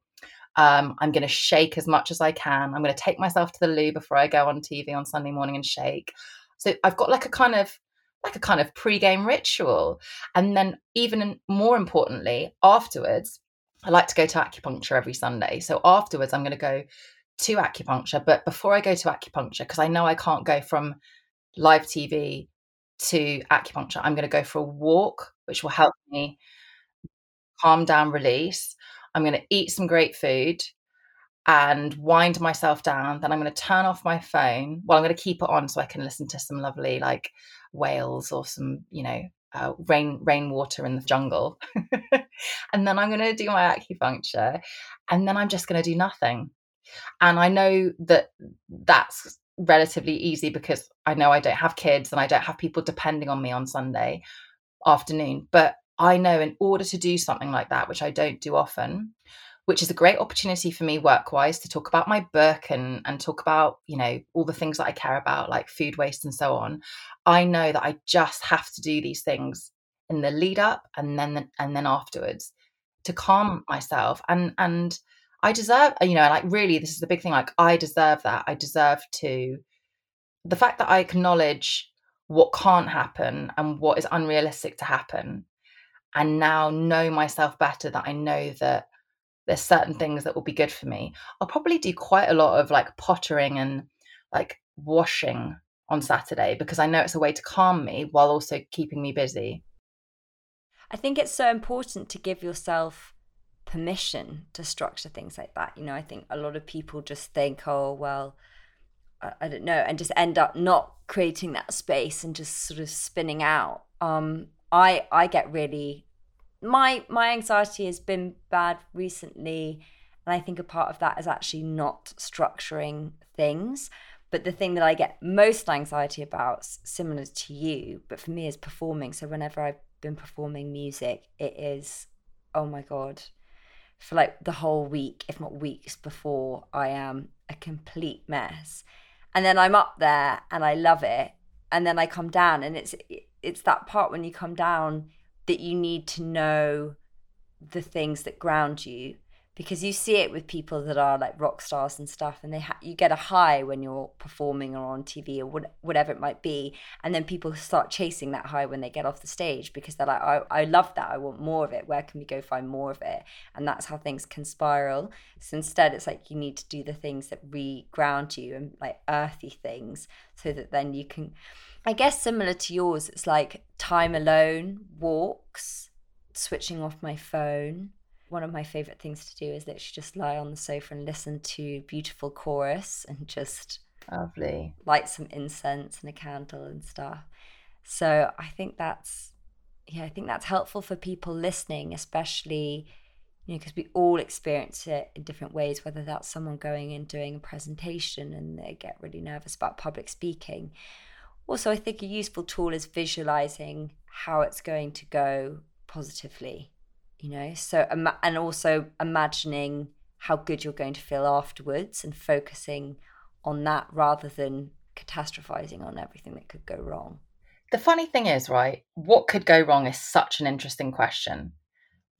Um, I'm going to shake as much as I can. I'm going to take myself to the loo before I go on TV on Sunday morning and shake. So I've got like a kind of like a kind of pre-game ritual. And then even more importantly, afterwards, I like to go to acupuncture every Sunday. So afterwards, I'm going to go to acupuncture. But before I go to acupuncture, because I know I can't go from live TV to acupuncture, I'm going to go for a walk, which will help me calm down, release. I'm going to eat some great food and wind myself down. Then I'm going to turn off my phone. Well, I'm going to keep it on so I can listen to some lovely like whales or some, you know, uh, rain rainwater in the jungle. and then I'm going to do my acupuncture, and then I'm just going to do nothing. And I know that that's relatively easy because I know I don't have kids and I don't have people depending on me on Sunday afternoon. But I know in order to do something like that, which I don't do often, which is a great opportunity for me work wise to talk about my book and and talk about you know all the things that I care about like food waste and so on I know that I just have to do these things in the lead up and then and then afterwards to calm myself. And and I deserve you know like really this is the big thing like I deserve that. I deserve to the fact that I acknowledge what can't happen and what is unrealistic to happen and now know myself better that I know that there's certain things that will be good for me. I'll probably do quite a lot of like pottering and like washing on Saturday because I know it's a way to calm me while also keeping me busy. I think it's so important to give yourself permission to structure things like that. You know, I think a lot of people just think, oh, well, I, I don't know, and just end up not creating that space and just sort of spinning out. Um, I I get really my my anxiety has been bad recently and i think a part of that is actually not structuring things. But the thing that i get most anxiety about similar to you but for me is performing. So whenever i've been performing music it is oh my god for like the whole week if not weeks before i am a complete mess. And then i'm up there and i love it and then i come down and it's it's that part when you come down that you need to know the things that ground you because you see it with people that are like rock stars and stuff and they ha- you get a high when you're performing or on TV or what- whatever it might be and then people start chasing that high when they get off the stage because they're like I, I love that. I want more of it. Where can we go find more of it? And that's how things can spiral. So instead it's like you need to do the things that re-ground you and like earthy things so that then you can I guess similar to yours, it's like time alone, walks, switching off my phone. One of my favorite things to do is literally just lie on the sofa and listen to beautiful chorus and just lovely. light some incense and a candle and stuff. So I think that's yeah, I think that's helpful for people listening, especially you know, because we all experience it in different ways, whether that's someone going and doing a presentation and they get really nervous about public speaking, also, I think a useful tool is visualizing how it's going to go positively, you know, so, and also imagining how good you're going to feel afterwards and focusing on that rather than catastrophizing on everything that could go wrong. The funny thing is, right, what could go wrong is such an interesting question.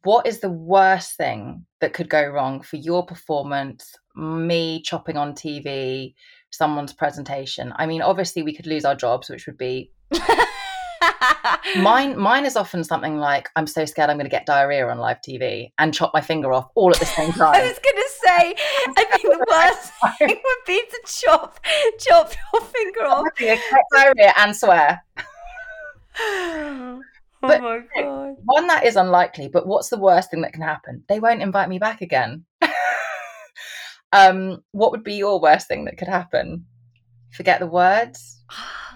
What is the worst thing that could go wrong for your performance, me chopping on TV, someone's presentation. I mean, obviously we could lose our jobs, which would be mine mine is often something like i'm so scared i'm going to get diarrhea on live tv and chop my finger off all at the same time. i was going to say i think the worst thing would be to chop chop your finger off. Diarrhea and swear. Oh but my god. one that is unlikely but what's the worst thing that can happen? They won't invite me back again. Um, what would be your worst thing that could happen? Forget the words?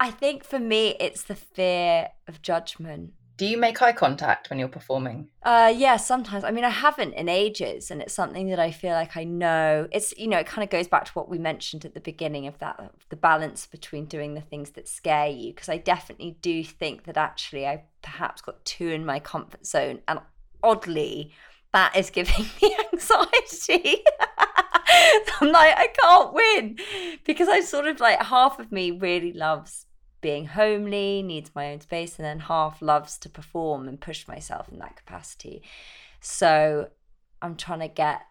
I think for me, it's the fear of judgment. Do you make eye contact when you're performing? Uh, yeah, sometimes. I mean, I haven't in ages, and it's something that I feel like I know. It's you know, it kind of goes back to what we mentioned at the beginning of that, the balance between doing the things that scare you. Because I definitely do think that actually I perhaps got too in my comfort zone, and oddly, that is giving me anxiety. I'm like, I can't win because I sort of like half of me really loves being homely, needs my own space, and then half loves to perform and push myself in that capacity. So I'm trying to get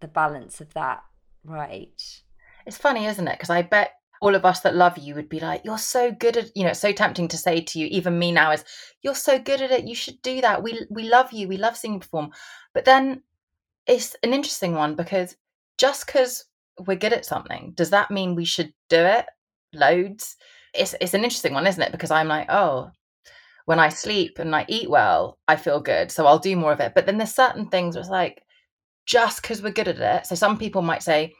the balance of that right. It's funny, isn't it? Because I bet all of us that love you would be like, you're so good at, you know, so tempting to say to you, even me now is, you're so good at it. You should do that. We we love you. We love seeing you perform. But then it's an interesting one because just because we're good at something, does that mean we should do it loads? It's it's an interesting one, isn't it? Because I'm like, oh, when I sleep and I eat well, I feel good. So I'll do more of it. But then there's certain things where it's like, just because we're good at it. So some people might say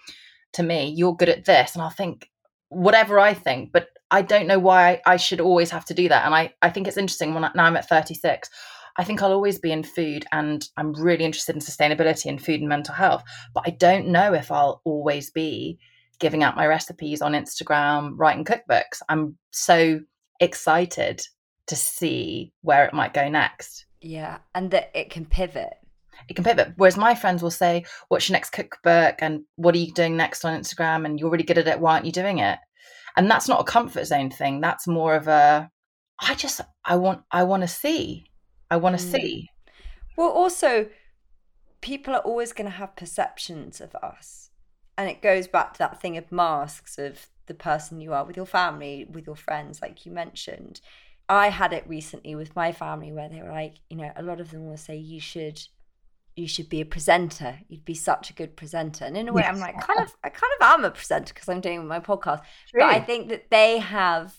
to me, you're good at this. And I'll think, whatever I think, but I don't know why I should always have to do that. And I, I think it's interesting when I, now I'm at 36. I think I'll always be in food and I'm really interested in sustainability and food and mental health. But I don't know if I'll always be giving out my recipes on Instagram, writing cookbooks. I'm so excited to see where it might go next. Yeah. And that it can pivot. It can pivot. Whereas my friends will say, What's your next cookbook? And what are you doing next on Instagram? And you're really good at it. Why aren't you doing it? And that's not a comfort zone thing. That's more of a I just I want I want to see. I want to mm. see. Well, also, people are always going to have perceptions of us. And it goes back to that thing of masks of the person you are with your family, with your friends, like you mentioned. I had it recently with my family where they were like, you know, a lot of them will say you should you should be a presenter. You'd be such a good presenter. And in a way, yes. I'm like, kind of, I kind of am a presenter because I'm doing my podcast. True. But I think that they have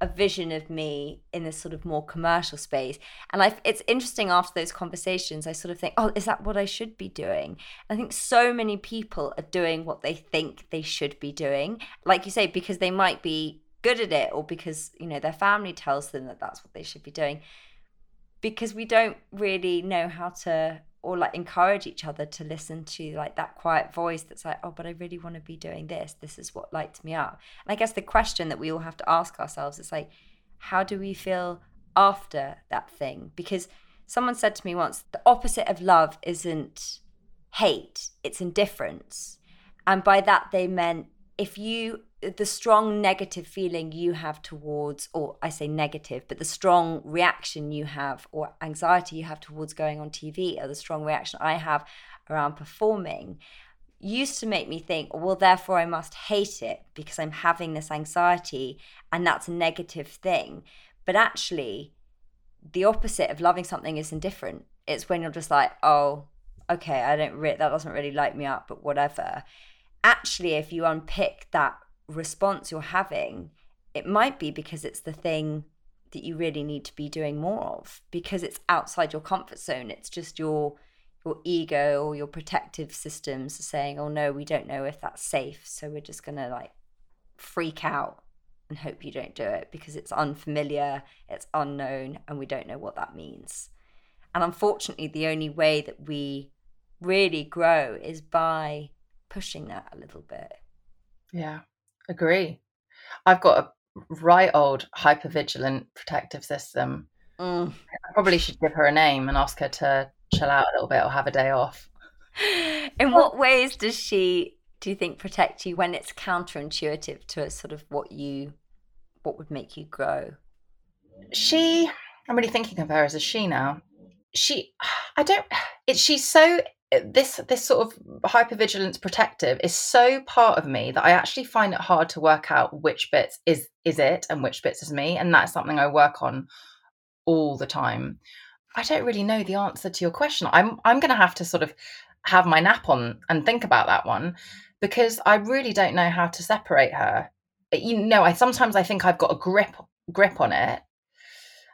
a vision of me in this sort of more commercial space. And I, it's interesting after those conversations, I sort of think, oh, is that what I should be doing? I think so many people are doing what they think they should be doing. Like you say, because they might be good at it or because, you know, their family tells them that that's what they should be doing. Because we don't really know how to or like encourage each other to listen to like that quiet voice that's like oh but i really want to be doing this. This is what lights me up. And i guess the question that we all have to ask ourselves is like how do we feel after that thing? Because someone said to me once the opposite of love isn't hate it's indifference. And by that they meant if you the strong negative feeling you have towards or i say negative but the strong reaction you have or anxiety you have towards going on tv or the strong reaction i have around performing used to make me think well therefore i must hate it because i'm having this anxiety and that's a negative thing. But actually the opposite of loving something is indifferent. It's when you're just like oh okay i don't re- that doesn't really light me up but whatever. Actually if you unpick that response you're having, it might be because it's the thing that you really need to be doing more of because it's outside your comfort zone. It's just your your ego or your protective systems saying, "Oh no, we don't know if that's safe, so we're just going to like freak out and hope you don't do it because it's unfamiliar, it's unknown, and we don't know what that means." And unfortunately, the only way that we really grow is by pushing that a little bit. Yeah. Agree. I've got a right old hypervigilant protective system. Mm. I probably should give her a name and ask her to chill out a little bit or have a day off. In what ways does she, do you think, protect you when it's counterintuitive to sort of what you, what would make you grow? She, I'm really thinking of her as a she now. She, I don't, it, she's so Uh, this this sort of hypervigilance protective is so part of me that I actually find it hard to work out which bits is is it and which bits is me, and that's something I work on all the time. I don't really know the answer to your question. I'm I'm going to have to sort of have my nap on and think about that one because I really don't know how to separate her. You know, I sometimes I think I've got a grip grip on it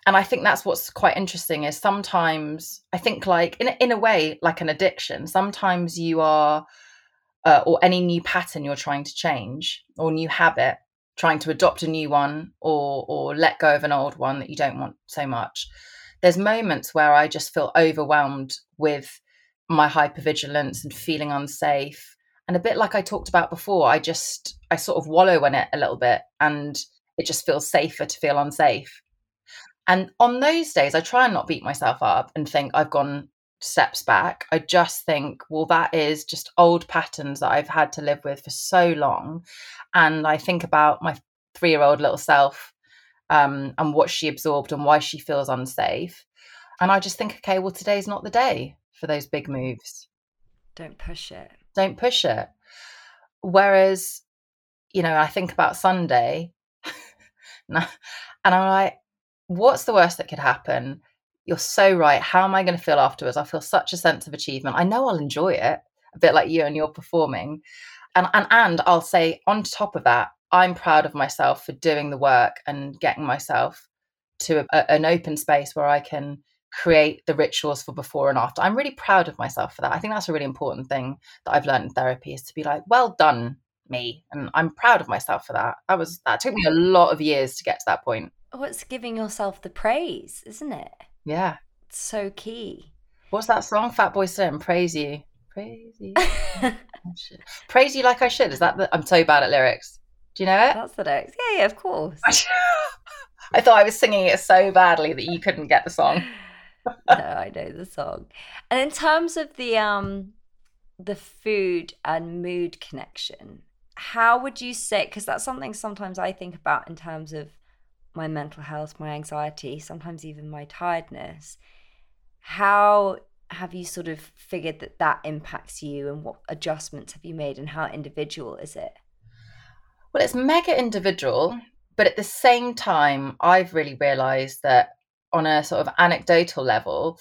and i think that's what's quite interesting is sometimes i think like in, in a way like an addiction sometimes you are uh, or any new pattern you're trying to change or new habit trying to adopt a new one or or let go of an old one that you don't want so much. There's moments where i just feel overwhelmed with my hypervigilance and feeling unsafe. And a bit like i talked about before i just i sort of wallow in it a little bit and it just feels safer to feel unsafe and on those days, I try and not beat myself up and think I've gone steps back. I just think, well, that is just old patterns that I've had to live with for so long. And I think about my three year old little self um, and what she absorbed and why she feels unsafe. And I just think, okay, well, today's not the day for those big moves. Don't push it. Don't push it. Whereas you know, I think about Sunday and I'm like, what's the worst that could happen? You're so right. How am I going to feel afterwards? I feel such a sense of achievement. I know I'll enjoy it, a bit like you and you're performing. And, and and I'll say on top of that, I'm proud of myself for doing the work and getting myself to a, an open space where I can create the rituals for before and after. I'm really proud of myself for that. I think that's a really important thing that I've learned in therapy is to be like, well done, me. And I'm proud of myself for that. That was that took me a lot of years to get to that point. what's giving yourself the praise, isn't it? Yeah. It's so key. What's that song? Fatboy Slim, Praise You. Praise you. praise you like I should. Is that the I'm so bad at lyrics. Do you know it? That's the lyrics. Yeah, yeah, of course. I thought I was singing it so badly that you couldn't get the song. no, I know the song. And in terms of the um the food and mood connection, how would you say because that's something sometimes I think about in terms of my mental health, my anxiety, sometimes even my tiredness. How have you sort of figured that that impacts you and what adjustments have you made and how individual is it? Well, it's mega individual, but at the same time, I've really realized that on a sort of anecdotal level,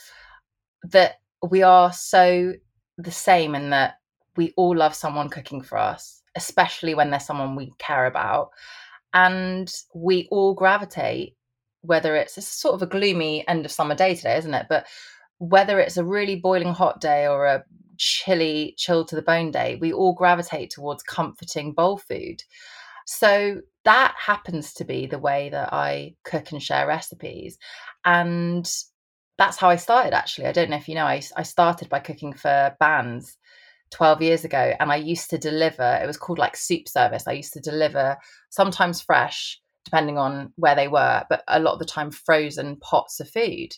that we are so the same in that we all love someone cooking for us, especially when there's someone we care about. And we all gravitate, whether it's, it's sort of a gloomy end of summer day today, isn't it? But whether it's a really boiling hot day or a chilly, chill to the bone day, we all gravitate towards comforting bowl food. So that happens to be the way that I cook and share recipes. And that's how I started, actually. I don't know if you know, I, I started by cooking for bands 12 years ago and I used to deliver, it was called like soup service. I used to deliver sometimes fresh, depending on where they were, but a lot of the time frozen pots of food.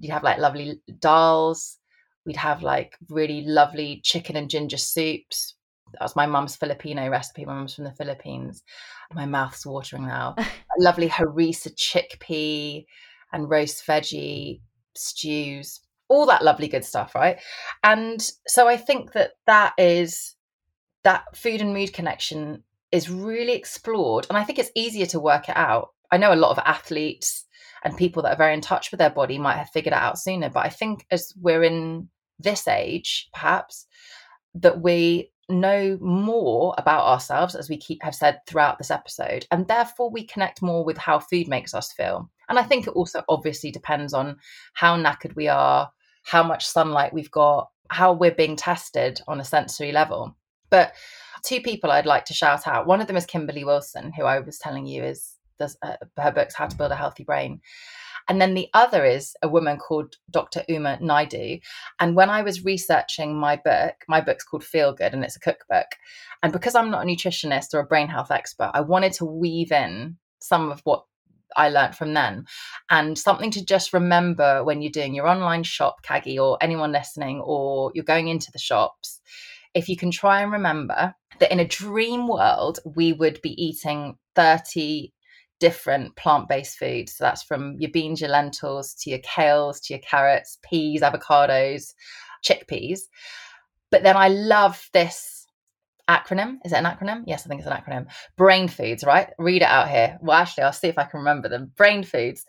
You'd have like lovely dals, we'd have like really lovely chicken and ginger soups, that was my mum's Filipino recipe. My mum's from the Philippines. My mouth's watering now. lovely harissa chickpea and roast veggie stews, all that lovely good stuff, right? And so I think that that is that food and mood connection is really explored, and I think it's easier to work it out. I know a lot of athletes and people that are very in touch with their body might have figured it out sooner, but I think as we're in this age, perhaps that we know more about ourselves as we keep have said throughout this episode and therefore we connect more with how food makes us feel and i think it also obviously depends on how knackered we are how much sunlight we've got how we're being tested on a sensory level but two people i'd like to shout out one of them is kimberley wilson who i was telling you is does uh, her books how to build a healthy brain and then the other is a woman called Dr. Uma Naidoo. And when I was researching my book, my book's called Feel Good and it's a cookbook. And because I'm not a nutritionist or a brain health expert, I wanted to weave in some of what I learned from them and something to just remember when you're doing your online shop, Caggie, or anyone listening, or you're going into the shops. If you can try and remember that in a dream world, we would be eating 30 different plant-based foods. So that's from your beans, your lentils, to your kales, to your carrots, peas, avocados, chickpeas. But then I love this acronym. Is it an acronym? Yes, I think it's an acronym. Brain foods, right? Read it out here. Well, actually, I'll see if I can remember them. Brain foods.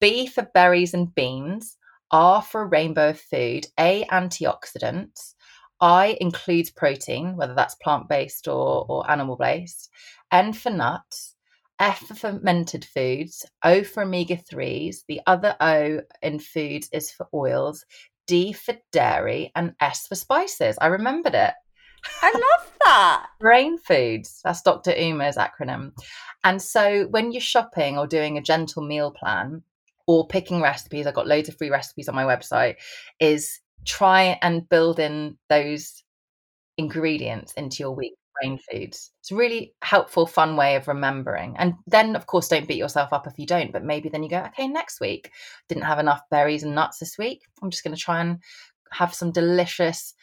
B for berries and beans. R for rainbow food. A antioxidants. I includes protein, whether that's plant based or, or animal based. N for nuts. F for fermented foods, O for omega 3s, the other O in foods is for oils, D for dairy, and S for spices. I remembered it. I love that. Brain foods. That's Dr. Uma's acronym. And so when you're shopping or doing a gentle meal plan or picking recipes, I've got loads of free recipes on my website, is try and build in those ingredients into your week brain foods. It's a really helpful, fun way of remembering. And then, of course, don't beat yourself up if you don't, but maybe then you go, okay, next week, didn't have enough berries and nuts this week. I'm just going to try and have some delicious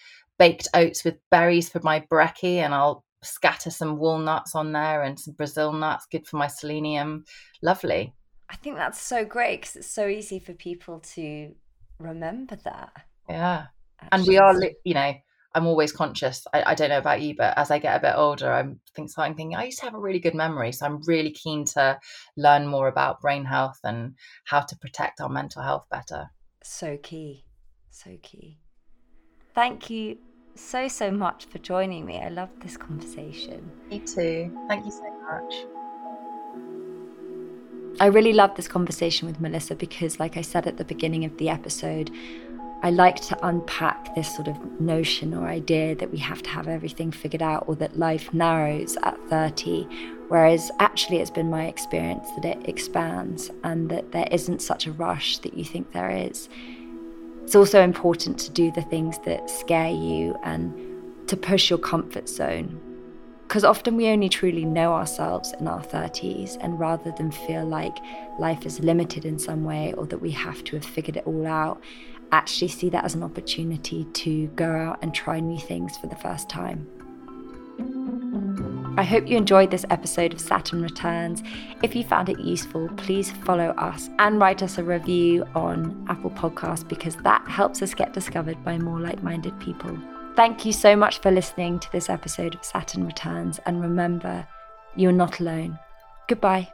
baked oats with berries for my brekkie, and I'll scatter some walnuts on there and some Brazil nuts, good for my selenium. Lovely. I think that's so great because it's so easy for people to remember that. Yeah. And we are, you know, I'm always conscious. I, I, don't know about you, but as I get a bit older, I'm think starting thinking I used to have a really good memory. So I'm really keen to learn more about brain health and how to protect our mental health better. So key. So key. Thank you so so much for joining me. I loved this conversation. Me too. Thank you so much. I really love this conversation with Melissa because, like I said at the beginning of the episode, I like to unpack this sort of notion or idea that we have to have everything figured out or that life narrows at 30, whereas actually it's been my experience that it expands and that there isn't such a rush that you think there is. It's also important to do the things that scare you and to push your comfort zone because often we only truly know ourselves in our 30s, and rather than feel like life is limited in some way or that we have to have figured it all out, actually see that as an opportunity to go out and try new things for the first time. I hope you enjoyed this episode of Saturn Returns. If you found it useful, please follow us and write us a review on Apple Podcasts because that helps us get discovered by more like minded people. Thank you so much for listening to this episode of Saturn Returns, and remember, you're not alone. Goodbye.